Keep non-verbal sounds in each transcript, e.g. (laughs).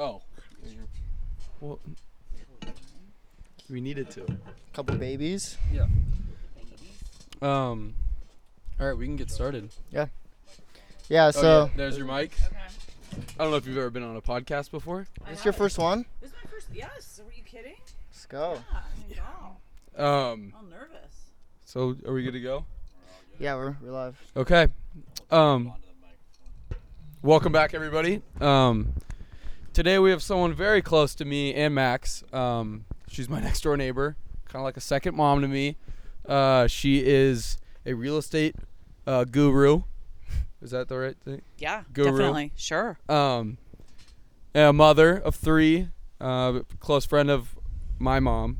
Oh. Well, we needed to. A couple babies. Yeah. Um. All right, we can get started. Yeah. Oh, So yeah, there's your mic. Okay. I don't know if you've ever been on a podcast before. this your first one? This is my first. Yes. Were you kidding? Let's go. Yeah. Wow. Um. I'm nervous. So are we good to go? Yeah, we're, we're live. Okay. Um. Welcome back, everybody. Um. Today we have someone very close to me and Max. Um. She's my (laughs) next door neighbor, kind of like a second mom to me. Uh. She is a real estate uh, guru. (laughs) Is that the right thing? Yeah. Guru. Definitely. Sure. um, a mother of three, uh, close friend of my mom.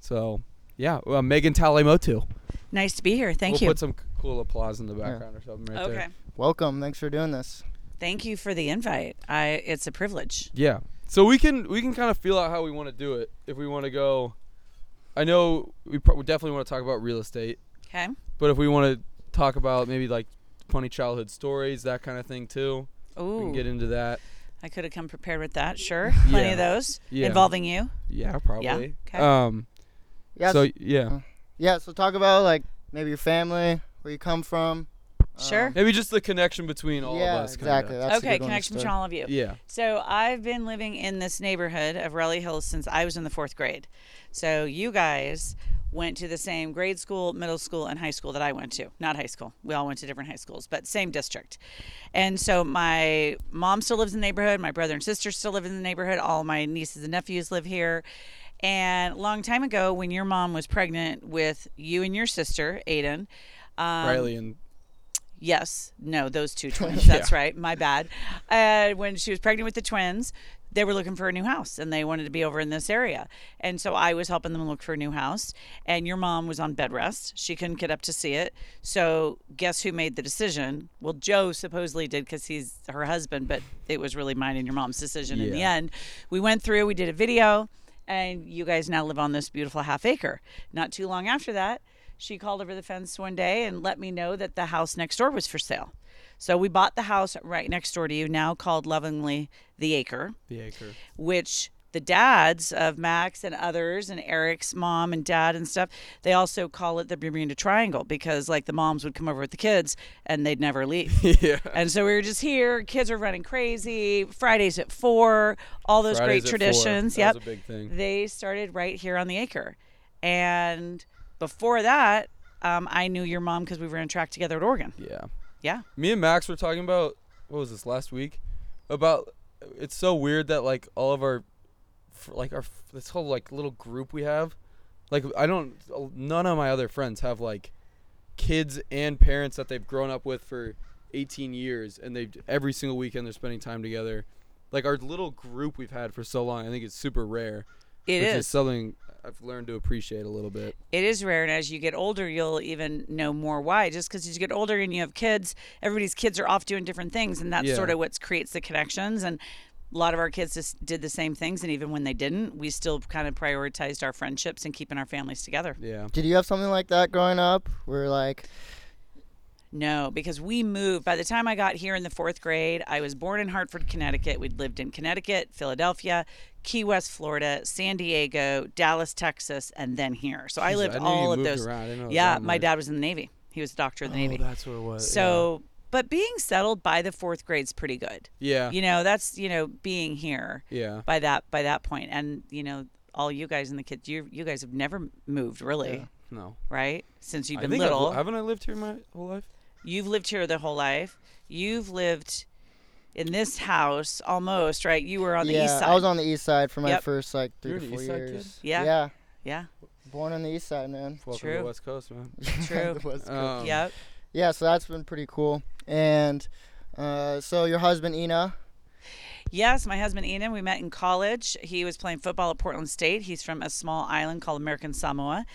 So, yeah, uh, Megan Talalemotu. Nice to be here. Thank we'll you. put some c- cool applause in the background or something right okay. there. Welcome. Thanks for doing this. Thank you for the invite. I. It's a privilege. Yeah. So we can we can kind of feel out how we want to do it. If we want to go, I know we, pro- we definitely want to talk about real estate, Okay. but if we want to talk about maybe like funny childhood stories, that kind of thing too, we can get into that. I could have come prepared with that. Sure. (laughs) Plenty Yeah. of those Yeah. involving you. Yeah, probably. Okay. Um. Yeah. So So, yeah. yeah. So talk about like maybe your family, where you come from. Sure. Um, Maybe just the connection between all yeah, of us. kinda. exactly. That's a okay. good one to Connection between start. all of you. Yeah. So I've been living in this neighborhood of Raleigh Hills since I was in the fourth grade. So you guys went to the same grade school, middle school, and high school that I went to. Not high school. We all went to different high schools, but same district. And so my mom still lives in the neighborhood. My brother and sister still live in the neighborhood. All my nieces and nephews live here. And a long time ago, when your mom was pregnant with you and your sister, Aiden, um, Riley and Yes, no, those two twins. That's right. My bad. Uh, when she was pregnant with the twins, they were looking for a new house and they wanted to be over in this area. And so I was helping them look for a new house. And your mom was on bed rest. She couldn't get up to see it. So guess who made the decision? Well, Joe supposedly did because he's her husband, but it was really mine and your mom's decision in the end. We went through, we did a video, and you guys now live on this beautiful half acre. Not too long after that, she called over the fence one day and let me know that the house next door was for sale. So we bought the house right next door to you, now called lovingly the Acre, the acre. which the dads of Max and others and Eric's mom and dad and stuff, they also call it the Bermuda Triangle because like the moms would come over with the kids and they'd never leave. (laughs) yeah. And so we were just here. Kids were running crazy. Fridays at four. All those Fridays great traditions. That yep. was a big thing. They started right here on the acre, and before that, um, I knew your mom because we were in track together at Oregon. Yeah. Yeah. Me and Max were talking about what was this last week? About it's so weird that like all of our like our this whole like little group we have, like I don't none of my other friends have like kids and parents that they've grown up with for 18 years and they every single weekend they're spending time together. Like our little group we've had for so long, I think it's super rare. It is. something I've learned to appreciate a little bit. It is rare, and as you get older, you'll even know more why. Just because as you get older and you have kids, everybody's kids are off doing different things, and that's Yeah. sort of what creates the connections. And a lot of our kids just did the same things, and even when they didn't, we still kind of prioritized our friendships and keeping our families together. Yeah. Did you have something like that growing up? Where like, No, because we moved. By the time I got here in the fourth grade, I was born in Hartford, Connecticut. We'd lived in Connecticut, Philadelphia, Key West, Florida, San Diego, Dallas, Texas, and then here. So I Jeez, lived I all of those. around. I didn't know it was Yeah, my dad was in the Navy. He was a doctor in the oh, Navy. Oh, that's what it was. So, but being settled by the fourth grade's pretty good. yeah. You know, that's you know being here Yeah. by that by that point, and you know all you guys and the kids, you you guys have never moved really, Yeah. No. right? Since you've I been think I've little. haven't I lived here my whole life? You've lived here the whole life. You've lived in this house almost, right? You were on the yeah, east side. I was on the east side for my Yep. first like three You're to four east side years. kid? Yeah. Yeah. yeah, Born on the east side, man. Welcome to True. the West Coast, man. (laughs) True. The West Coast. Um, yep. yeah, so that's been pretty cool. And uh, so your husband Ina, Yes, my husband Ian, we met in college. He was playing football at Portland State. He's from a small island called American Samoa.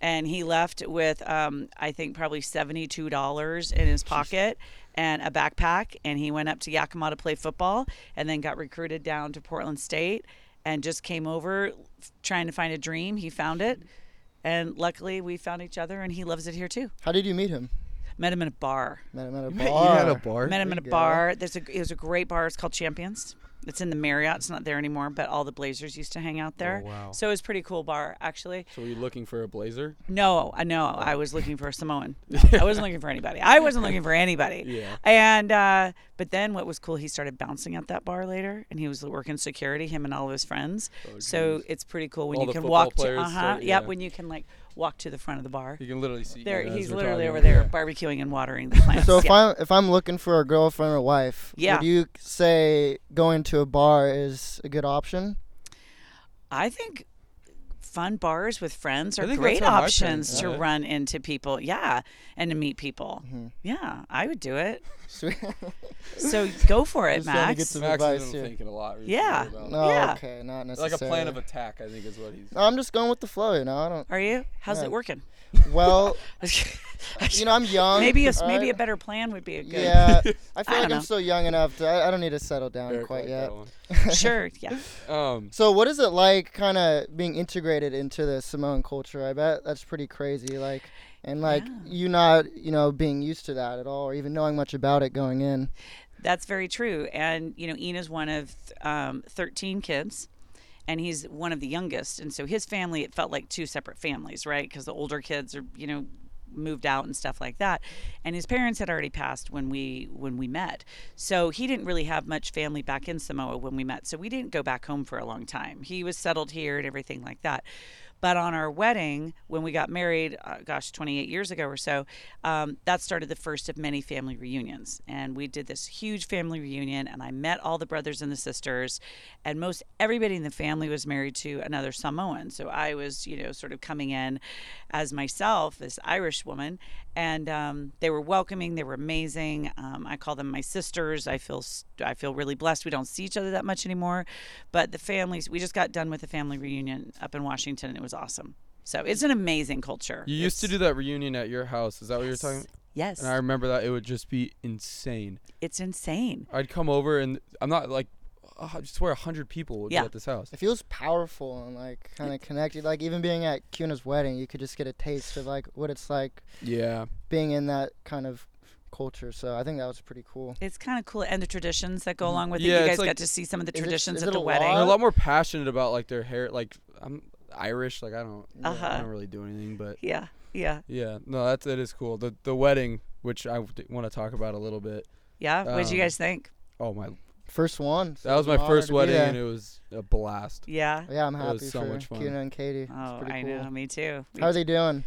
And he left with, um, I think, probably $72 in his pocket and a backpack. And he went up to Yakima to play football and then got recruited down to Portland State and just came over trying to find a dream. He found it. And luckily, we found each other, and he loves it here too. how did you meet him? Met him in a bar. Met him at a bar. met Ian at a bar. Met him in a go. bar. There's a it was a great bar. It's called Champions. It's in the Marriott. It's not there anymore, but all the Blazers used to hang out there. Oh, wow. So it was a pretty cool bar, actually. So were you looking for a blazer? No, I know. I was looking for a Samoan. No, (laughs) I wasn't looking for anybody. I wasn't looking for anybody. Yeah. And uh, but then what was cool? He started bouncing at that bar later, and he was working security. Him and all of his friends. Oh, so it's pretty cool when All you can walk to. Uh huh. Yep. yeah. When you can like walk to the front of the bar. You can literally see. There, you he's literally over there Yeah. barbecuing and watering the (laughs) plants. So if yeah. I'm if I'm looking for a girlfriend or wife, Yeah. would you say going to a bar is a good option? I think fun bars with friends are great that's how my options to it. run into people. Yeah, and to meet people. Mm-hmm. Yeah, I would do it. So go for it, (laughs) Just trying to get Max. some Max advice isn't here. thinking a lot. recently Yeah. about- no, Yeah. okay, not necessarily. like a plan of attack. I think is what he's. No, I'm just going with the flow, you know. I don't. Are you? How's Yeah. it working? Well, (laughs) you know, I'm young. maybe a maybe alright? a better plan would be a good. Yeah, (laughs) I feel I like don't I'm know. still young enough to. I, I don't need to settle down Eric quite yet. (laughs) Sure. Yeah. Um, So, what is it like, kind of being integrated into the Samoan culture? I bet that's pretty crazy. Like, and like Yeah. you not, you know, being used to that at all, or even knowing much about it going in. That's very true. And, you know, Ina's one of um, 13 kids, and he's one of the youngest. And so his family, it felt like two separate families, right? Because the older kids are, you know, moved out and stuff like that and his parents had already passed when we when we met so he didn't really have much family back in samoa when we met so we didn't go back home for a long time he was settled here and everything like that but on our wedding when we got married uh, gosh 28 years ago or so um, that started the first of many family reunions. And we did this huge family reunion and i met all the brothers and the sisters and most everybody in the family was married to another samoan. So i was you know sort of coming in as myself this irish woman and um, they were welcoming they were amazing um, i call them my sisters i feel i feel really blessed we don't see each other that much anymore but the families we just got done with a family reunion up in washington and it was awesome so it's an amazing culture you used to do that reunion at your house. Is that what you're talking? yes And I remember that it would just be insane. it's insane I'd come over and I'm not like, uh, I swear a hundred people would Yeah. be at this house. It feels powerful and like kind of connected. Like even being at Kuna's wedding, you could just get a taste of like what it's like Yeah. being in that kind of culture. So I think that was pretty cool. it's kind of cool and the traditions that go Mhm. along with Yeah, it you guys like- got to see some of the Is it- traditions at the wedding They're a lot? lot more passionate about like their hair. Like I'm Irish. Like I don't. I Uh-huh. don't really do anything, but yeah yeah yeah. No, that's it is cool. The the wedding, which I want to talk about a little bit. yeah what did you Um, guys think Oh my, First one. so that was it's my first wedding, there. and it was a blast. yeah Yeah, I'm It happy was so for much fun. Kuna and Katie. Oh pretty i cool. know me too We How are they doing?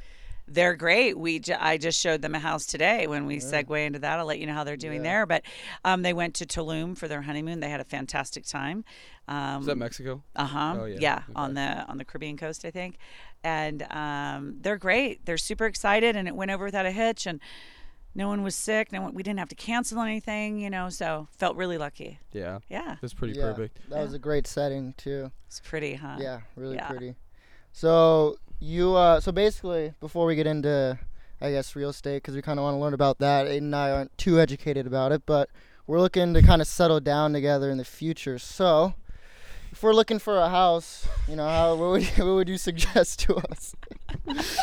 They're great. We ju- I just showed them a house today. When we Yeah. segue into that, I'll let you know how they're doing Yeah. there. But um, they went to Tulum for their honeymoon. They had a fantastic time. Um, Is that Mexico? uh huh. Oh, yeah. yeah, on the on the Caribbean coast, I think. And um, they're great. They're super excited, and it went over without a hitch. And no one was sick. No one. We didn't have to cancel anything. You know, so felt really lucky. Yeah, Yeah, that's pretty yeah, perfect. That was a great setting too. it's pretty, huh? Yeah, really yeah. pretty. So you, uh, so basically, before we get into, I guess, real estate, because we kind of want to learn about that. Aiden and I aren't too educated about it, but we're looking to kind of settle down together in the future. So, if we're looking for a house, you know, how what would you, (laughs) what would you suggest to us? (laughs)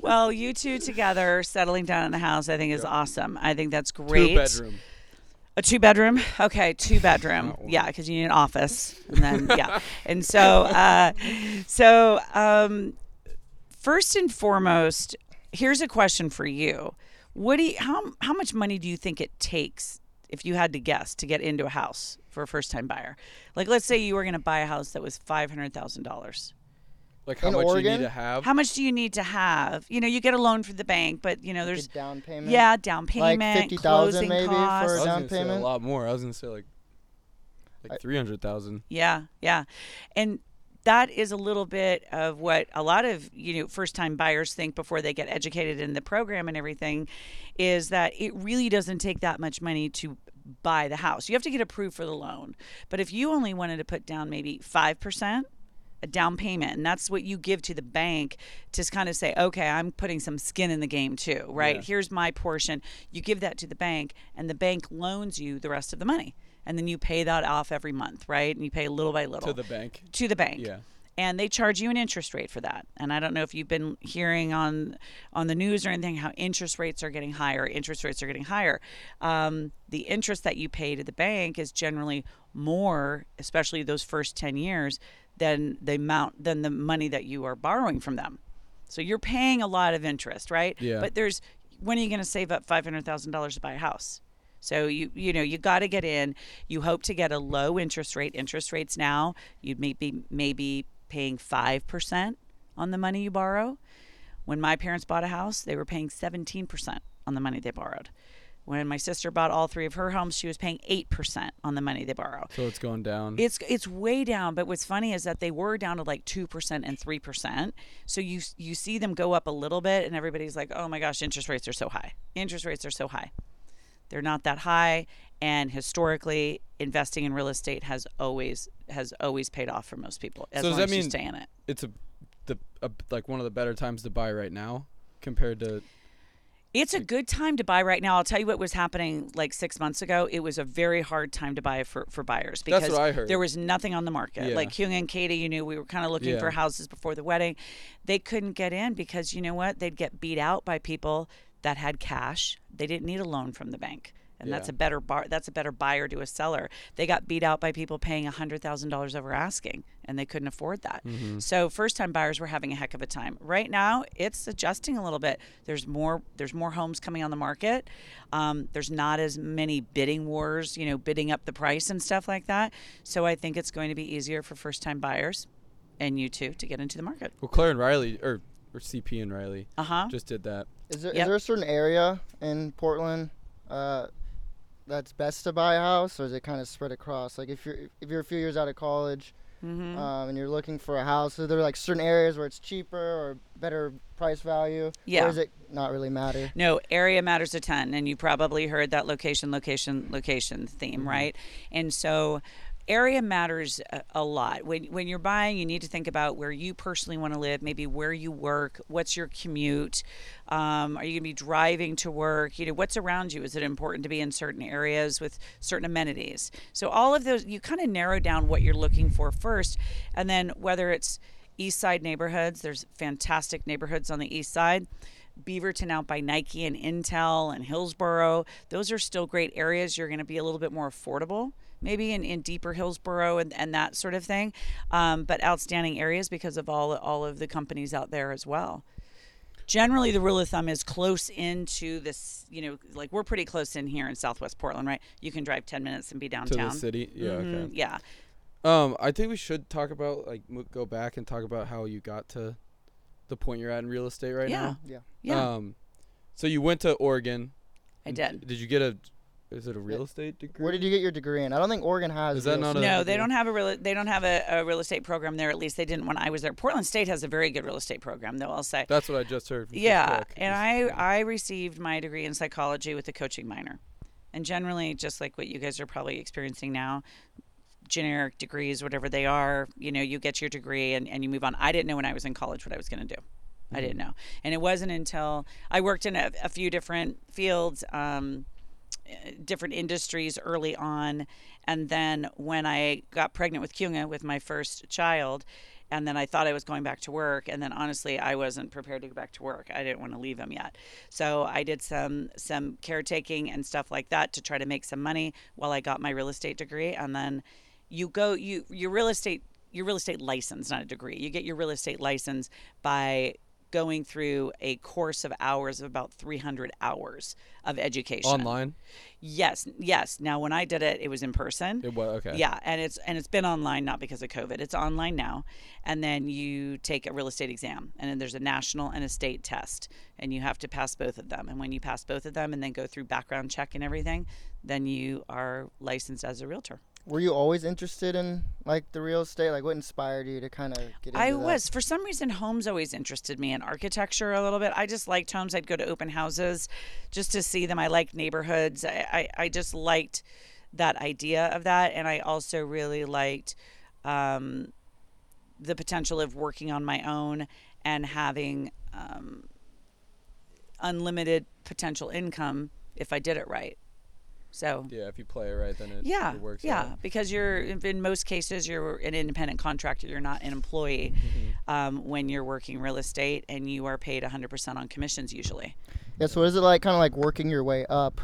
Well, you two together settling down in the house, I think is Yeah. awesome. I think that's great. Two bedroom. A two bedroom. Okay, two (laughs) bedroom. Yeah, because you need an office, and then yeah, and so uh, so um, first and foremost, here's a question for you. What do you, how how much money do you think it takes if you had to guess to get into a house for a first time buyer? Like, let's say you were going to buy a house that was five hundred thousand dollars. Like how In much you need to have? How much do you need to have? You know, you get a loan from the bank, but you know, Like there's a down payment. yeah, down Like payment, 50,000 closing maybe for I costs. was down gonna say payment? a lot more. I was gonna say like I- like three hundred thousand. Yeah, yeah. And that is a little bit of what a lot of, you know, first-time buyers think before they get educated in the program and everything is that it really doesn't take that much money to buy the house. You have to get approved for the loan. But if you only wanted to put down maybe 5%, a down payment and that's what you give to the bank to kind of say okay i'm putting some skin in the game too right Yeah. here's my portion you give that to the bank and the bank loans you the rest of the money and then you pay that off every month right and you pay little by little To the bank. to the bank Yeah. and they charge you an interest rate for that. And I don't know if you've been hearing on on the news or anything how interest rates are getting higher. Interest rates are getting higher. Um, the interest that you pay to the bank is generally more, especially those first ten years, than the amount than the money that you are borrowing from them. So you're paying a lot of interest, right? Yeah. But there's when are you going to save up five hundred thousand dollars to buy a house? So you you know you got to get in. You hope to get a low interest rate. Interest rates now you'd maybe maybe paying five percent on the money you borrow. When my parents bought a house, they were paying seventeen percent on the money they borrowed. When my sister bought all three of her homes, she was paying eight percent on the money they borrow. So it's going down. It's it's way down, but what's funny is that they were down to like two percent and three percent. So you you see them go up a little bit, and everybody's like, "Oh my gosh, interest rates are so high! Interest rates are so high." They're not that high, and historically, investing in real estate has always has always paid off for most people as So does long that as you stay in it. it's a, the a, like one of the better times to buy right now compared to It's a good time to buy right now. I'll tell you what was happening like six months ago. It was a very hard time to buy for, for buyers because That's what I heard. there was nothing on the market. Yeah. Like Hyung and Katie, you knew we were kind of looking Yeah. for houses before the wedding. They couldn't get in because you know what? They'd get beat out by people that had cash. They didn't need a loan from the bank. And that's a better bar that's a better buyer to a seller. They got beat out by people paying hundred thousand dollars over asking and they couldn't afford that. Mm-hmm. So first time buyers were having a heck of a time. Right now it's adjusting a little bit. There's more there's more homes coming on the market. Um, there's not as many bidding wars, you know, bidding up the price and stuff like that. So I think it's going to be easier for first time buyers and you too to get into the market. well Claire and Riley or or CP and Riley Uh huh. just did that. Is there is Yep. there a certain area in Portland uh, that's best to buy a house, or is it kind of spread across? Like if you're if you're a few years out of college Mm-hmm. um, and you're looking for a house, are there like certain areas where it's cheaper or better price value? Yeah. Or does it not really matter? No, area matters a ton, and you probably heard that location, location, location theme, right? And so, area matters a, a lot. When when you're buying, you need to think about where you personally want to live, maybe where you work, what's your commute, um, are you going to be driving to work? You know, what's around you? Is it important to be in certain areas with certain amenities? So all of those, you kind of narrow down what you're looking for first, and then whether it's east side neighborhoods, there's fantastic neighborhoods on the east side. Beaverton out by Nike and Intel and Hillsboro. Those are still great areas. You're going to be a little bit more affordable, maybe in, in deeper Hillsboro and, and that sort of thing. Um, but outstanding areas because of all all of the companies out there as well. Generally, the rule of thumb is close into this. You know, like we're pretty close in here in Southwest Portland, right? You can drive ten minutes and be downtown To downtown. the city, yeah. Mhm, Okay. Yeah. Um, I think we should talk about like go back and talk about how you got to the point you're at in real estate right Yeah. now. Yeah. Yeah. Um, so you went to Oregon. I did. Did you get a? Is it a real estate degree? Where did you get your degree in? I don't think Oregon has. Is that real not estate a- No, they don't have a real they don't have a, a real estate program there. At least they didn't when I was there. Portland State has a very good real estate program, though. I'll say. That's what I just heard. From Yeah, Cook. and I I received my degree in psychology with a coaching minor, and generally, just like what you guys are probably experiencing now, generic degrees, whatever they are, you know, you get your degree and, and you move on. I didn't know when I was in college what I was going to do. I didn't know, and it wasn't until I worked in a, a few different fields. Um, different industries early on. And then when i got pregnant with Kyunga with my first child and then i thought i was going back to work and then honestly i wasn't prepared to go back to work. I didn't want to leave him yet. So i did some some caretaking and stuff like that to try to make some money while i got my real estate degree. And then you go you your real estate your real estate license not a degree. You get your real estate license by going through a course of hours of about 300 hours of education online. Yes, yes. Now, when I did it, it was in person. It was okay. Yeah, and it's and it's been online not because of COVID. It's online now, and then you take a real estate exam, and then there's a national and a state test, and you have to pass both of them. And when you pass both of them, and then go through background check and everything, then you are licensed as a realtor. Were you always interested in like the real estate? Like, what inspired you to kind of get into I that? was for some reason homes always interested me and architecture a little bit. I just liked homes. I'd go to open houses just to see them. I liked neighborhoods. I, I, I just liked that idea of that, and I also really liked um, the potential of working on my own and having um, unlimited potential income if I did it right. So Yeah, if you play it right, then it, yeah, it works. yeah, out. because you're in most cases you're an independent contractor. You're not an employee Mm-hmm. um, when you're working real estate, and you are paid 100% on commissions usually. Yeah. So what is it like, kind of like working your way up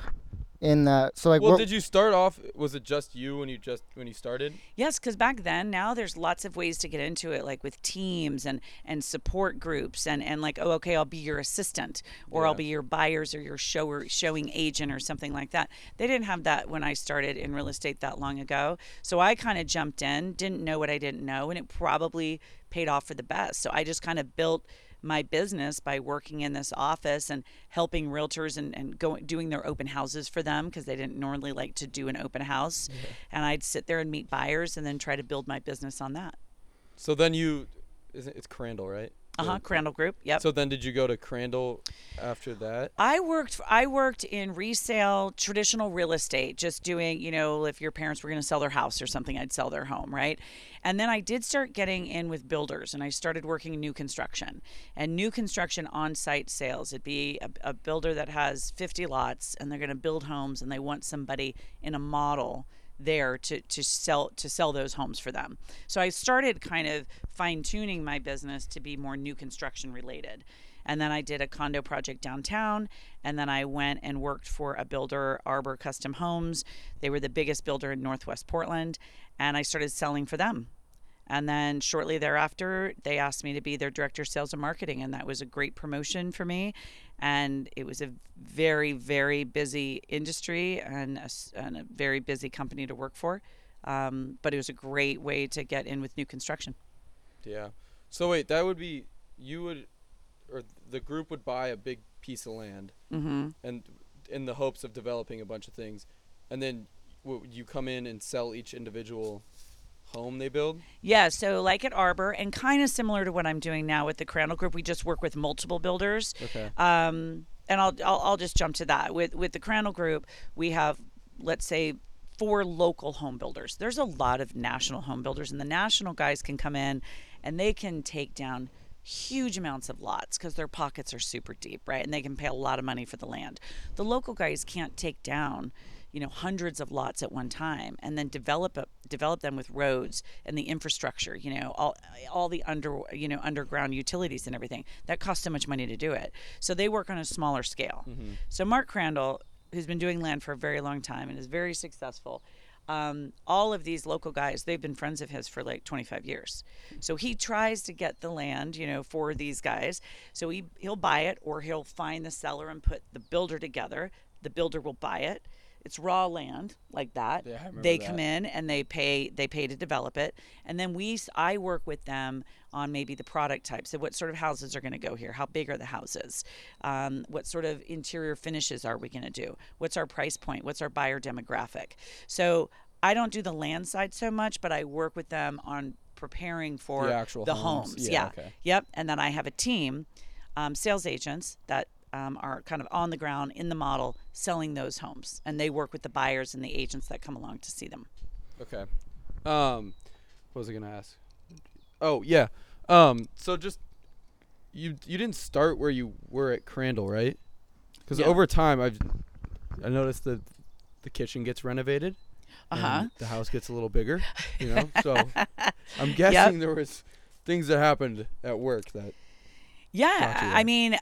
in that? So like, Well, did you start off? Was it just you when you just when you started? Yes, because back then, now there's lots of ways to get into it, like with teams and and support groups, and and like, oh, okay, I'll be your assistant, or I'll be your buyers or your shower showing agent or something like that. They didn't have that when I started in real estate that long ago, so I kind of jumped in, didn't know what I didn't know, and it probably paid off for the best. So I just kind of built my business by working in this office and helping realtors and, and going doing their open houses for them because they didn't normally like to do an open house. And i'd sit there and meet buyers and then try to build my business on that. So then you, it's Crandall, right? Uh-huh crandall group yep. So then did you go to Crandall after that? I worked I worked in resale traditional real estate just doing you know if your parents were going to sell their house or something I'd sell their home right? And then I did start getting in with builders and I started working new construction. And new construction on-site sales it'd be a, a builder that has 50 lots and they're going to build homes and they want somebody in a model there to, to sell to sell those homes for them. So I started kind of fine tuning my business to be more new construction related. And then I did a condo project downtown. And then I went and worked for a builder, Arbor Custom Homes. They were the biggest builder in Northwest Portland. And I started selling for them. And then shortly thereafter, they asked me to be their director of sales and marketing. And that was a great promotion for me. And it was a very, very busy industry and a, and a very busy company to work for. Um, but it was a great way to get in with new construction. Yeah. So wait, that would be you would, or the group would buy a big piece of land, hmm and in the hopes of developing a bunch of things, and then w- you come in and sell each individual home they build. Yeah, so like at Arbor, and kind of similar to what I'm doing now with the Crandall Group, we just work with multiple builders. Okay. Um, and I'll, I'll I'll just jump to that. With with the Crandall Group, we have let's say four local home builders. There's a lot of national home builders, and the national guys can come in and they can take down huge amounts of lots because their pockets are super deep, right? And they can pay a lot of money for the land. The local guys can't take down you know hundreds of lots at one time and then develop a, develop them with roads and the infrastructure you know all all the under you know underground utilities and everything. That costs so much money to do it. So they work on a smaller scale. So mark crandall who's been doing land for a very long time and is very successful um, all of these local guys they've been friends of his for like 25 years. So he tries to get the land you know for these guys. So he, he'll buy it or he'll find the seller and put the builder together. The builder will buy it it's raw land like that. Yeah, I remember they that. come in and they pay they pay to develop it. And then we i work with them on maybe the product type. So what sort of houses are going to go here? How big are the houses? Um, what sort of interior finishes are we going to do? What's our price point? What's our buyer demographic? So i don't do the land side so much but i work with them on preparing for The actual the homes. homes, Yeah, yeah. okay. yep. And then i have a team um, sales agents that um, are kind of on the ground in the model selling those homes and they work with the buyers and the agents that come along to see them Okay. Um, what was I gonna ask? Oh yeah. Um, so just you you didn't start where you were at Crandall, right? Because Yeah. over time, I've I noticed that the kitchen gets renovated. Uh-huh. The house gets a little bigger. You know, (laughs) so I'm guessing there was things that happened at work that. Yeah, I mean,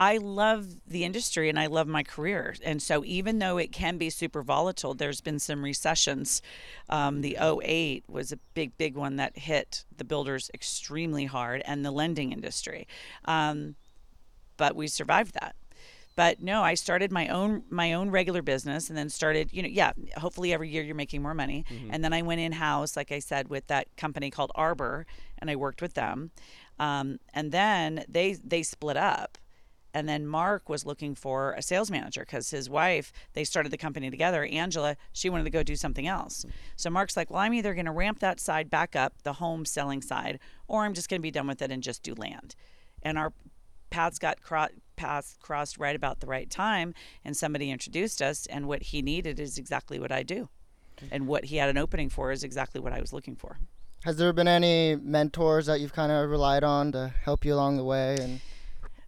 I love the industry and I love my career, and so even though it can be super volatile, there's been some recessions. Um, the 08 was a big, big one that hit the builders extremely hard and the lending industry, um, but we survived that. But no, I started my own my own regular business, and then started, you know, yeah. Hopefully, every year you're making more money, and then I went in house, like I said, with that company called Arbor, and I worked with them, um, and then they they split up, and then Mark was looking for a sales manager because his wife they started the company together. Angela, she wanted to go do something else, so Mark's like, well, I'm either going to ramp that side back up, the home selling side, or I'm just going to be done with it and just do land, and our paths got cro- paths crossed right about the right time and somebody introduced us and what he needed is exactly what I do and what he had an opening for is exactly what I was looking for. Has there been any mentors that you've kind of relied on to help you along the way? And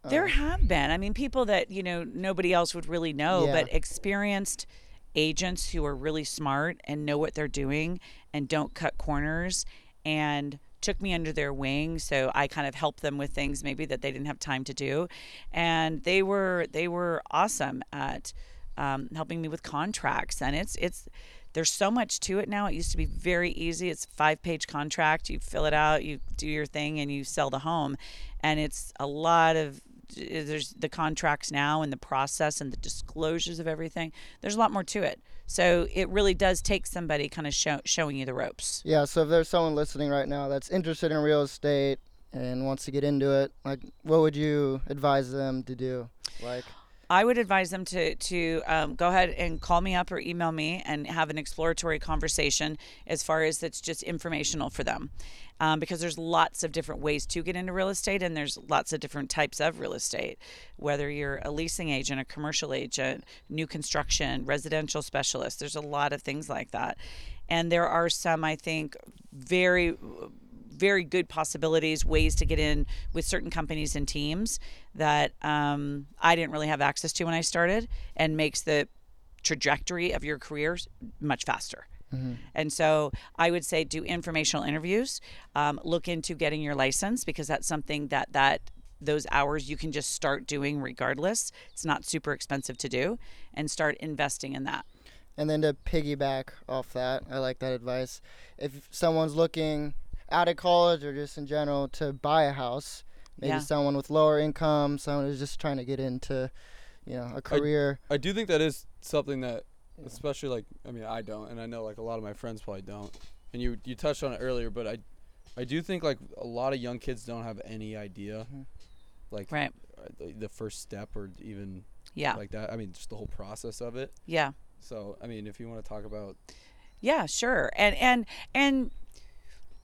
There uh, have been. I mean, people that, you know, nobody else would really know, Yeah. but experienced agents who are really smart and know what they're doing and don't cut corners and took me under their wing so I kind of helped them with things maybe that they didn't have time to do. And they were they were awesome at um, helping me with contracts. And it's it's there's so much to it now. It used to be very easy. It's a five page contract. You fill it out you do your thing and you sell the home. And it's a lot of there's the contracts now and the process and the disclosures of everything there's a lot more to it so it really does take somebody kind of show, showing you the ropes Yeah, so if there's someone listening right now that's interested in real estate and wants to get into it, like what would you advise them to do? Like I would advise them to to um, go ahead and call me up or email me and have an exploratory conversation as far as it's just informational for them, um, because there's lots of different ways to get into real estate and there's lots of different types of real estate. Whether you're a leasing agent, a commercial agent, new construction, residential specialist, there's a lot of things like that, and there are some I think very very good possibilities, ways to get in with certain companies and teams that um, I didn't really have access to when I started, and makes the trajectory of your career much faster. And so I would say do informational interviews, um, look into getting your license because that's something that that those hours you can just start doing regardless. It's not super expensive to do, and start investing in that. And then to piggyback off that, I like that advice. If someone's looking out of college or just in general to buy a house, maybe Yeah. someone with lower income, someone who's just trying to get into, you know, a career. I do think that is something that, especially like, I mean, I don't, and I know like a lot of my friends probably don't. And you you touched on it earlier, but I, I do think like a lot of young kids don't have any idea, Mhm. like Right. uh, the, the first step or even Yeah. like that. I mean, just the whole process of it. Yeah. So I mean, if you want to talk about, Yeah, sure. And and and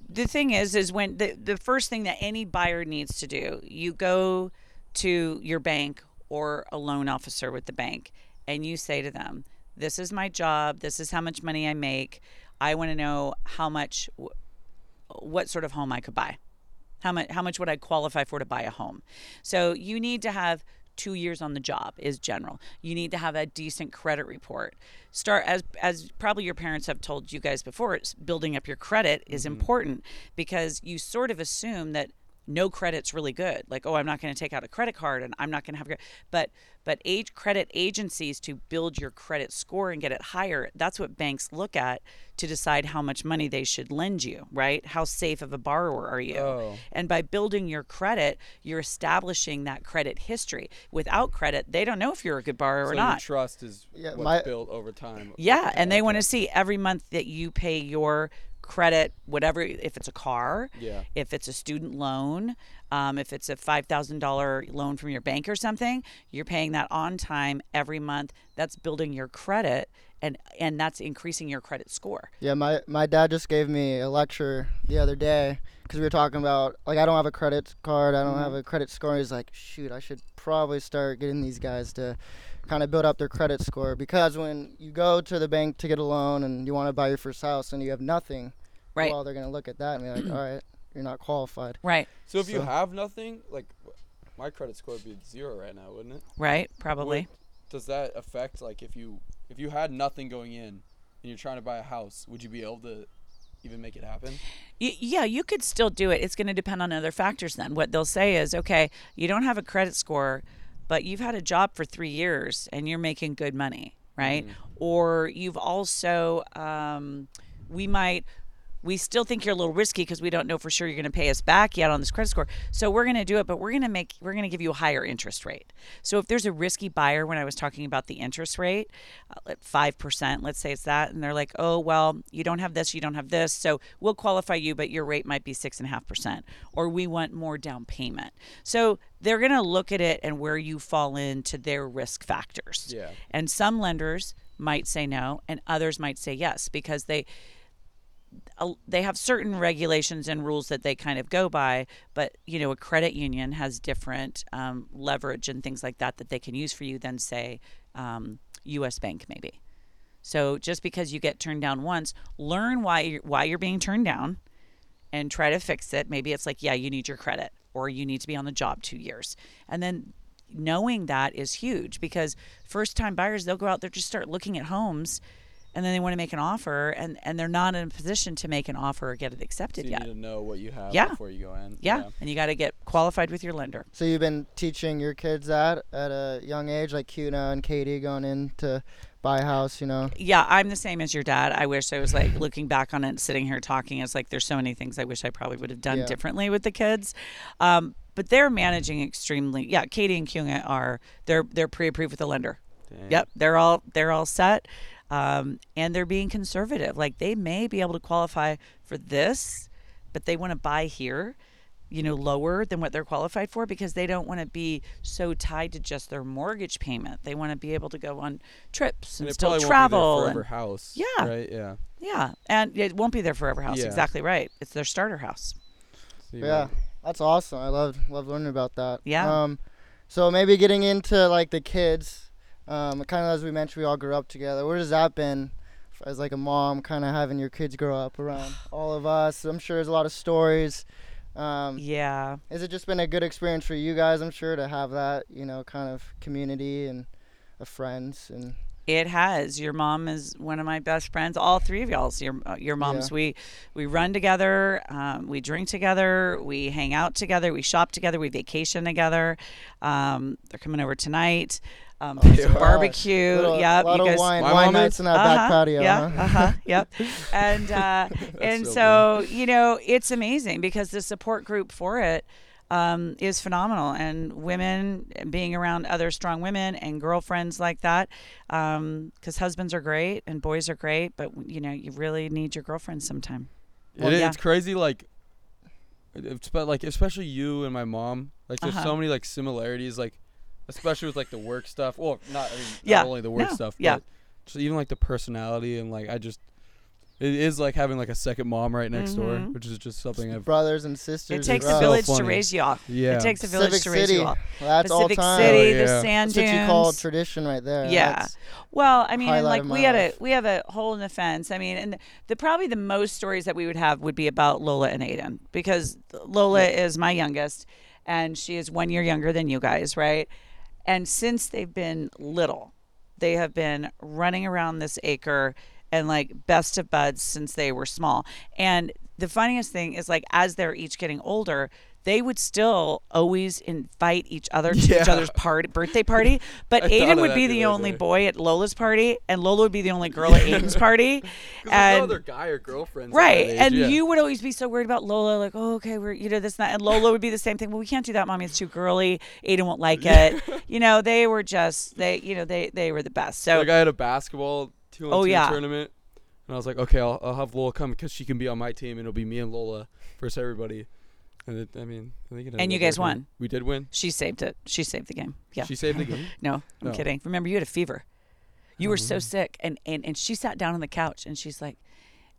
the thing is is when the the first thing that any buyer needs to do, you go to your bank or a loan officer with the bank and you say to them, "This is my job. This is how much money I make. I want to know how much what sort of home I could buy. How much how much would I qualify for to buy a home? So you need to have two years on the job is general. You need to have a decent credit report. Start as as probably your parents have told you guys before. It's building up your credit is mm-hmm. important because you sort of assume that no credit's really good. Like, oh, I'm not going to take out a credit card and I'm not going to have credit. But but age credit agencies to build your credit score and get it higher. That's what banks look at to decide how much money they should lend you, right? How safe of a borrower are you? Oh. And by building your credit, you're establishing that credit history. Without credit, they don't know if you're a good borrower so or your not. trust is Yeah, what's my- built over time. Yeah, and they want to see every month that you pay your credit, whatever, if it's a car, Yeah. if it's a student loan, um, if it's a $5,000 loan from your bank or something, you're paying that on time every month. That's building your credit and, and that's increasing your credit score. Yeah, my my dad just gave me a lecture the other day because we were talking about like I don't have a credit card, I don't have a credit score. He's like, shoot, I should probably start getting these guys to kind of build up their credit score because when you go to the bank to get a loan and you want to buy your first house and you have nothing, Right. well, they're gonna look at that and be like, (clears throat) all right, you're not qualified. Right, So if you have nothing, like my credit score would be zero right now, wouldn't it? right, probably. Does that affect like if you if you had nothing going in and you're trying to buy a house, would you be able to even make it happen? Yeah, you could still do it. It's going to depend on other factors then. What they'll say is, okay, you don't have a credit score, but you've had a job for three years and you're making good money, right? Or you've also, um, we might. We still think you're a little risky because we don't know for sure you're going to pay us back yet on this credit score. So we're going to do it, but we're going to make we're going to give you a higher interest rate. So if there's a risky buyer, when I was talking about the interest rate, uh, at five percent, let's say it's that, and they're like, oh well, you don't have this, you don't have this, so we'll qualify you, but your rate might be six and a half percent, or we want more down payment. So they're going to look at it and where you fall into their risk factors. Yeah. And some lenders might say no, and others might say yes because they they have certain regulations and rules that they kind of go by. But you know, a credit union has different um, leverage and things like that that they can use for you than say um, U.S. Bank maybe. So just because you get turned down once, learn why you're, why you're being turned down, and try to fix it. Maybe it's like, yeah, you need your credit, or you need to be on the job two years, and then knowing that is huge because first time buyers they'll go out there just start looking at homes and then they want to make an offer and and they're not in a position to make an offer or get it So accepted you yet. You need to know what you have Yeah. before you go in. Yeah. And you got to get qualified with your lender. So you've been teaching your kids that at a young age, like Cuna and Katie going in to buy a house, you know? Yeah, I'm the same as your dad. I wish I was like looking back on it, sitting here talking. It's like there's so many things I wish I probably would have done Yeah. differently with the kids. Um, but they're managing extremely. Yeah, Katie and Kyunga are they're they're pre-approved with the lender. Dang. Yep, they're all they're all set, um, and they're being conservative. Like they may be able to qualify for this, but they want to buy here, you know, lower than what they're qualified for because they don't want to be so tied to just their mortgage payment. They want to be able to go on trips and, And still travel. won't be their and- house. Yeah. Right. Yeah. yeah, and it won't be their forever house. Yeah. Exactly right. It's their starter house. So you Yeah. might- That's awesome. I love love learning about that. Yeah. Um, so maybe getting into like the kids, um, kind of as we mentioned, we all grew up together. Where has that been, as like a mom, kind of having your kids grow up around (sighs) all of us? I'm sure there's a lot of stories. Um, Yeah. has it just been a good experience for you guys? I'm sure to have that, you know, kind of community and of friends and It has. Your mom is one of my best friends. All three of y'all's your uh, your moms. Yeah. We we run together. Um, we drink together. We hang out together. We shop together. We vacation together. Um, they're coming over tonight. Um, Oh, for some barbecue. Little, yep. lot you guys. wine, wine nights in that back Uh-huh, patio. Yeah. huh? Uh-huh. (laughs) Yep. And uh, (laughs) and so so you know it's amazing because the support group for it um, is phenomenal, and women being around other strong women and girlfriends like that, because husbands are great and boys are great, but you know you really need your girlfriends sometime. Well, It is- yeah. It's crazy. Like, it's but like especially you and my mom. Like, there's Uh-huh. so many like similarities. Like, especially with like the work stuff. Well, not I mean, Yeah. only the work No, stuff. yeah. But just even like the personality and like I just. It is like having like a second mom right next door, Mhm. which is just something I've. Brothers and sisters. It takes a well. village to raise you all. Yeah. It takes a village Civic to raise City. you all. Well, that's all Pacific time. City, Oh, the yeah. sand That's what you call tradition right there. Yeah. That's- Well, I mean, like we my had a we have a hole in the fence. I mean, and the probably the most stories that we would have would be about Lola and Aiden because Lola is my youngest, and she is one year younger than you guys, right? And since they've been little, they have been running around this acre and like best of buds since they were small. And the funniest thing is like as they're each getting older, they would still always invite each other to each other's party, birthday party. (laughs) But I Aiden would be the only boy at Lola's party, and Lola would be the only girl at Aiden's party. (laughs) there's no other guy or girlfriends. at right, and yeah. you would always be so worried about Lola, like, oh, okay, we're you know this and that, and Lola would be the same thing. Well, we can't do that, mommy. It's too girly. Aiden won't like it. you know, they were just they, you know, they they were the best. So like I had a basketball two on Oh, two yeah. tournament, and I was like, okay, I'll, I'll have Lola come because she can be on my team, and it'll be me and Lola versus everybody. And it, I mean, I think it And you guys won. We did win. she saved it. She saved the game. Yeah. She saved the game. (laughs) No, I'm No. kidding. Remember, you had a fever. You were so Oh. sick, and, and and she sat down on the couch, and she's like,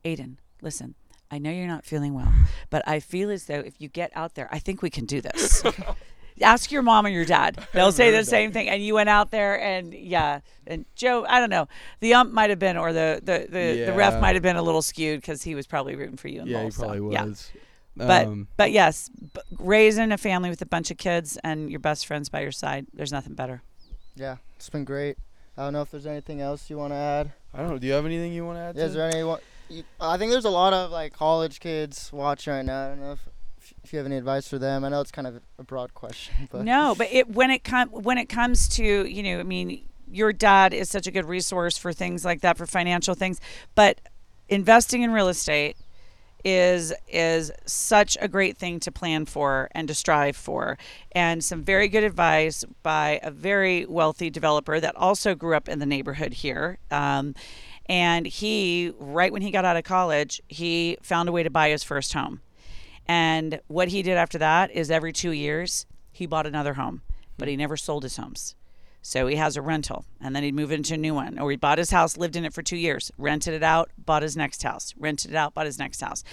"Aiden, listen, I know you're not feeling well, but I feel as though if you get out there, I think we can do this." (laughs) Ask your mom or your dad; (laughs) they'll say the that. same thing. And you went out there, and yeah, and Joe, I don't know, the ump might have been, or the the the, the ref might have been a little skewed because he was probably rooting for you. And yeah, he so, probably yeah. Was. But um, but yes, b- raising a family with a bunch of kids and your best friends by your side, there's nothing better. Yeah, it's been great. I don't know if there's anything else you want to add. I don't know. Do you have anything you want to add? Is to there any? I think there's a lot of like college kids watching right now. I don't know if if you have any advice for them. I know it's kind of a broad question, (laughs) but No, but it when it com- when it comes to you know, I mean, your dad is such a good resource for things like that for financial things, but investing in real estate is is such a great thing to plan for and to strive for. And some very good advice by a very wealthy developer that also grew up in the neighborhood here. Um, and he right when he got out of college he found a way to buy his first home. And what he did after that is every two years he bought another home, but he never sold his homes. So he has a rental, and then he'd move into a new one, or he bought his house, lived in it for two years, rented it out, bought his next house, rented it out, bought his next house,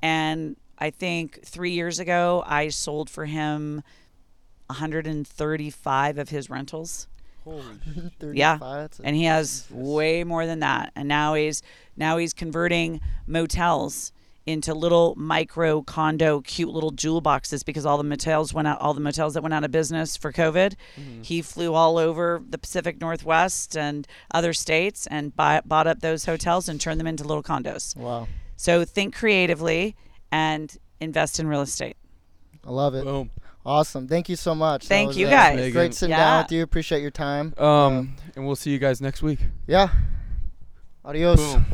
and I think three years ago I sold for him 135 of his rentals. Holy (laughs) 35, that's and he has way more than that. And now he's now he's converting motels into little micro condo, cute little jewel boxes because all the motels went out, all the motels that went out of business for COVID. Mm-hmm. He flew all over the Pacific Northwest and other states and buy, bought up those hotels and turned them into little condos. Wow. So think creatively and invest in real estate. I love it. Boom. Awesome. Thank you so much. Thank you, guys. Megan. Great sitting Yeah. down with you. Appreciate your time. Um, and we'll see you guys next week. Yeah. Adios. Boom.